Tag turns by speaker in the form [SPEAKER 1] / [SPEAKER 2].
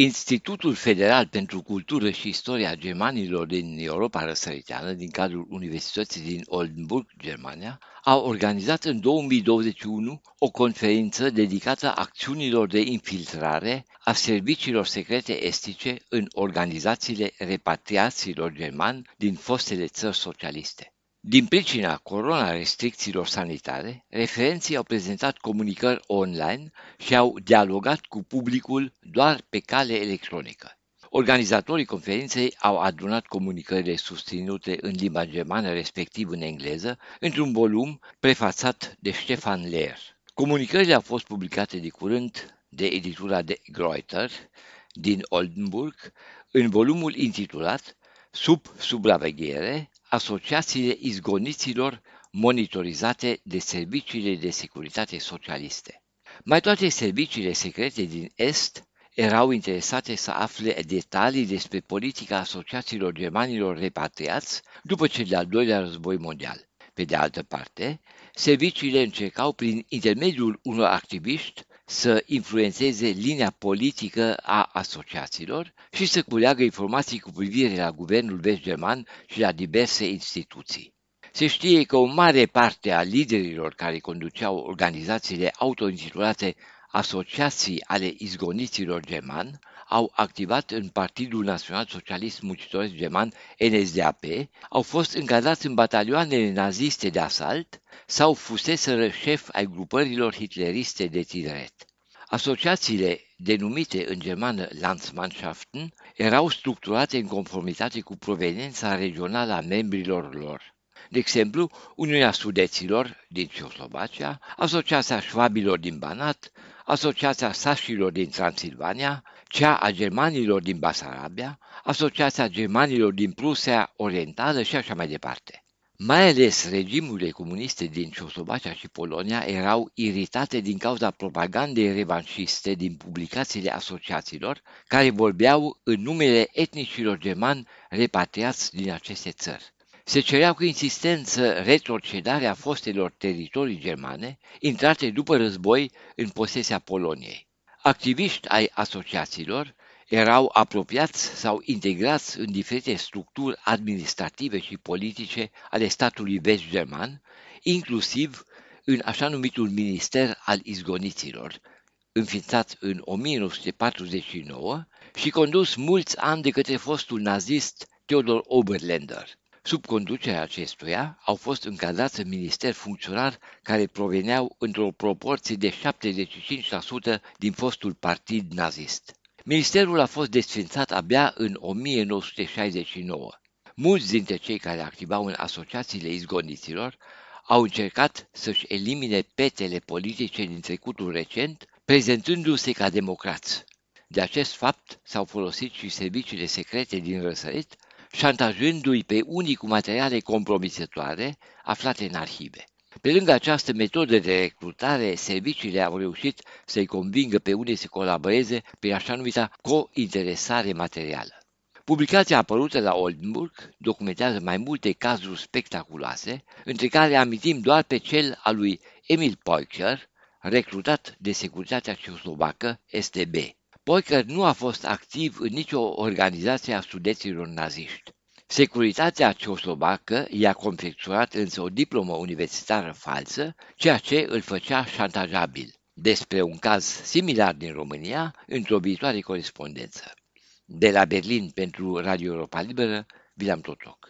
[SPEAKER 1] Institutul Federal pentru Cultură și Istoria Germanilor din Europa Răsăriteană, din cadrul Universității din Oldenburg, Germania, a organizat în 2021 o conferință dedicată acțiunilor de infiltrare a serviciilor secrete estice în organizațiile repatriaților germani din fostele țări socialiste. Din pricina corona-restricțiilor sanitare, referenții au prezentat comunicări online și au dialogat cu publicul doar pe cale electronică. Organizatorii conferinței au adunat comunicările susținute în limba germană, respectiv în engleză, într-un volum prefațat de Stefan Leer. Comunicările au fost publicate de curând de editura de Greuter din Oldenburg în volumul intitulat Sub supraveghere, asociațiile izgoniților monitorizate de serviciile de securitate socialiste. Mai toate serviciile secrete din Est erau interesate să afle detalii despre politica asociațiilor germanilor repatriați după cel de-al doilea război mondial. Pe de altă parte, serviciile încercau prin intermediul unor activiști să influențeze linia politică a asociațiilor și să culeagă informații cu privire la guvernul vest-german și la diverse instituții. Se știe că o mare parte a liderilor care conduceau organizațiile autointitulate asociații ale izgoniților german au activat în Partidul Național Socialist Muncitoresc German, NSDAP, au fost încadrați în batalioanele naziste de asalt sau fuseseră șef ai grupărilor hitleriste de tineret. Asociațiile denumite în germană Landsmannschaften erau structurate în conformitate cu proveniența regională a membrilor lor. De exemplu, Uniunea Sudeților din Ceoslovacia, Asociația Șvabilor din Banat, Asociația Sașilor din Transilvania, cea a germanilor din Basarabia, Asociația Germanilor din Prusia Orientală și așa mai departe. Mai ales regimurile comuniste din Cioslovacia și Polonia erau iritate din cauza propagandei revanșiste din publicațiile asociațiilor care vorbeau în numele etnicilor germani repatriați din aceste țări. Se cerea cu insistență retrocedarea fostelor teritorii germane intrate după război în posesia Poloniei. Activiști ai asociațiilor erau apropiați sau integrați în diferite structuri administrative și politice ale statului vest-german, inclusiv în așa numitul Minister al Izgoniților, înființat în 1949 și condus mulți ani de către fostul nazist Theodor Oberländer. Sub conducerea acestuia au fost încadrați în minister funcționari care proveneau într-o proporție de 75% din fostul partid nazist. Ministerul a fost desfințat abia în 1969. Mulți dintre cei care activau în asociațiile izgoniților au încercat să-și elimine petele politice din trecutul recent, prezentându-se ca democrați. De acest fapt s-au folosit și serviciile secrete din răsărit, șantajându-i pe unii cu materiale compromisătoare aflate în arhive. Pe lângă această metodă de recrutare, serviciile au reușit să-i convingă pe unii să colaboreze pe așa numita co-interesare materială. Publicația apărută la Oldenburg documentează mai multe cazuri spectaculoase, între care amintim doar pe cel al lui Emil Poicher, recrutat de securitatea ceoslovacă STB. Poicher nu a fost activ în nicio organizație a studenților naziști. Securitatea ceoslovacă i-a confecționat însă o diplomă universitară falsă, ceea ce îl făcea șantajabil. Despre un caz similar din România, într-o viitoare corespondență. De la Berlin pentru Radio Europa Liberă, Vilam Totoc.